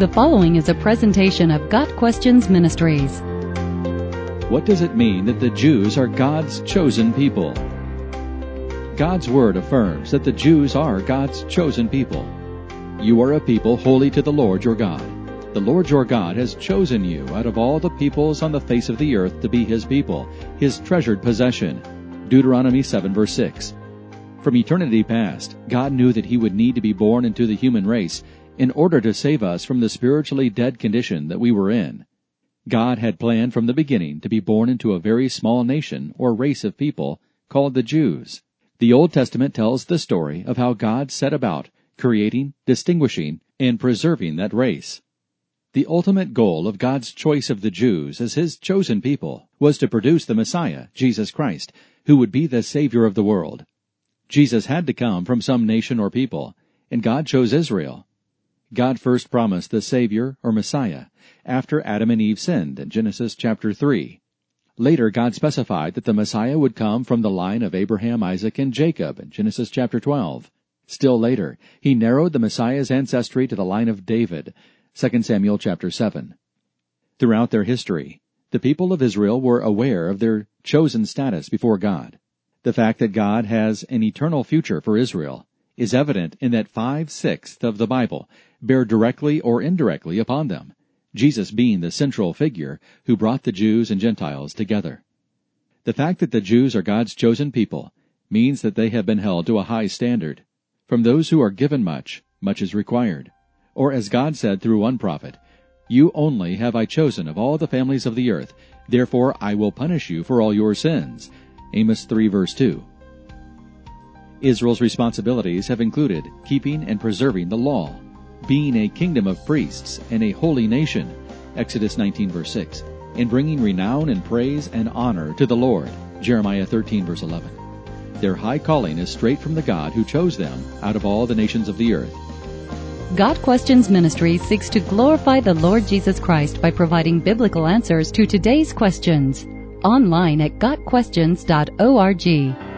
The following is a presentation of Got Questions Ministries. What does it mean that the Jews are God's chosen people? God's Word affirms that the Jews are God's chosen people. You are a people holy to the Lord your God. The Lord your God has chosen you out of all the peoples on the face of the earth to be his people, his treasured possession. Deuteronomy 7 verse 6. From eternity past, God knew that he would need to be born into the human race in order to save us from the spiritually dead condition that we were in. God had planned from the beginning to be born into a very small nation or race of people called the Jews. The Old Testament tells the story of how God set about creating, distinguishing, and preserving that race. The ultimate goal of God's choice of the Jews as His chosen people was to produce the Messiah, Jesus Christ, who would be the Savior of the world. Jesus had to come from some nation or people, and God chose Israel. God first promised the Savior or Messiah after Adam and Eve sinned in Genesis chapter 3. Later, God specified that the Messiah would come from the line of Abraham, Isaac, and Jacob in Genesis chapter 12. Still later, he narrowed the Messiah's ancestry to the line of David, 2 Samuel chapter 7. Throughout their history, the people of Israel were aware of their chosen status before God. The fact that God has an eternal future for Israel is evident in that five-sixths of the Bible bear directly or indirectly upon them, Jesus being the central figure who brought the Jews and Gentiles together. The fact that the Jews are God's chosen people means that they have been held to a high standard. From those who are given much, much is required. Or as God said through one prophet, You only have I chosen of all the families of the earth, therefore I will punish you for all your sins. Amos 3 verse 2. Israel's responsibilities have included keeping and preserving the law, being a kingdom of priests and a holy nation, Exodus 19 verse 6, and bringing renown and praise and honor to the Lord, Jeremiah 13 verse 11. Their high calling is straight from the God who chose them out of all the nations of the earth. Got Questions Ministry seeks to glorify the Lord Jesus Christ by providing biblical answers to today's questions. Online at GotQuestions.org.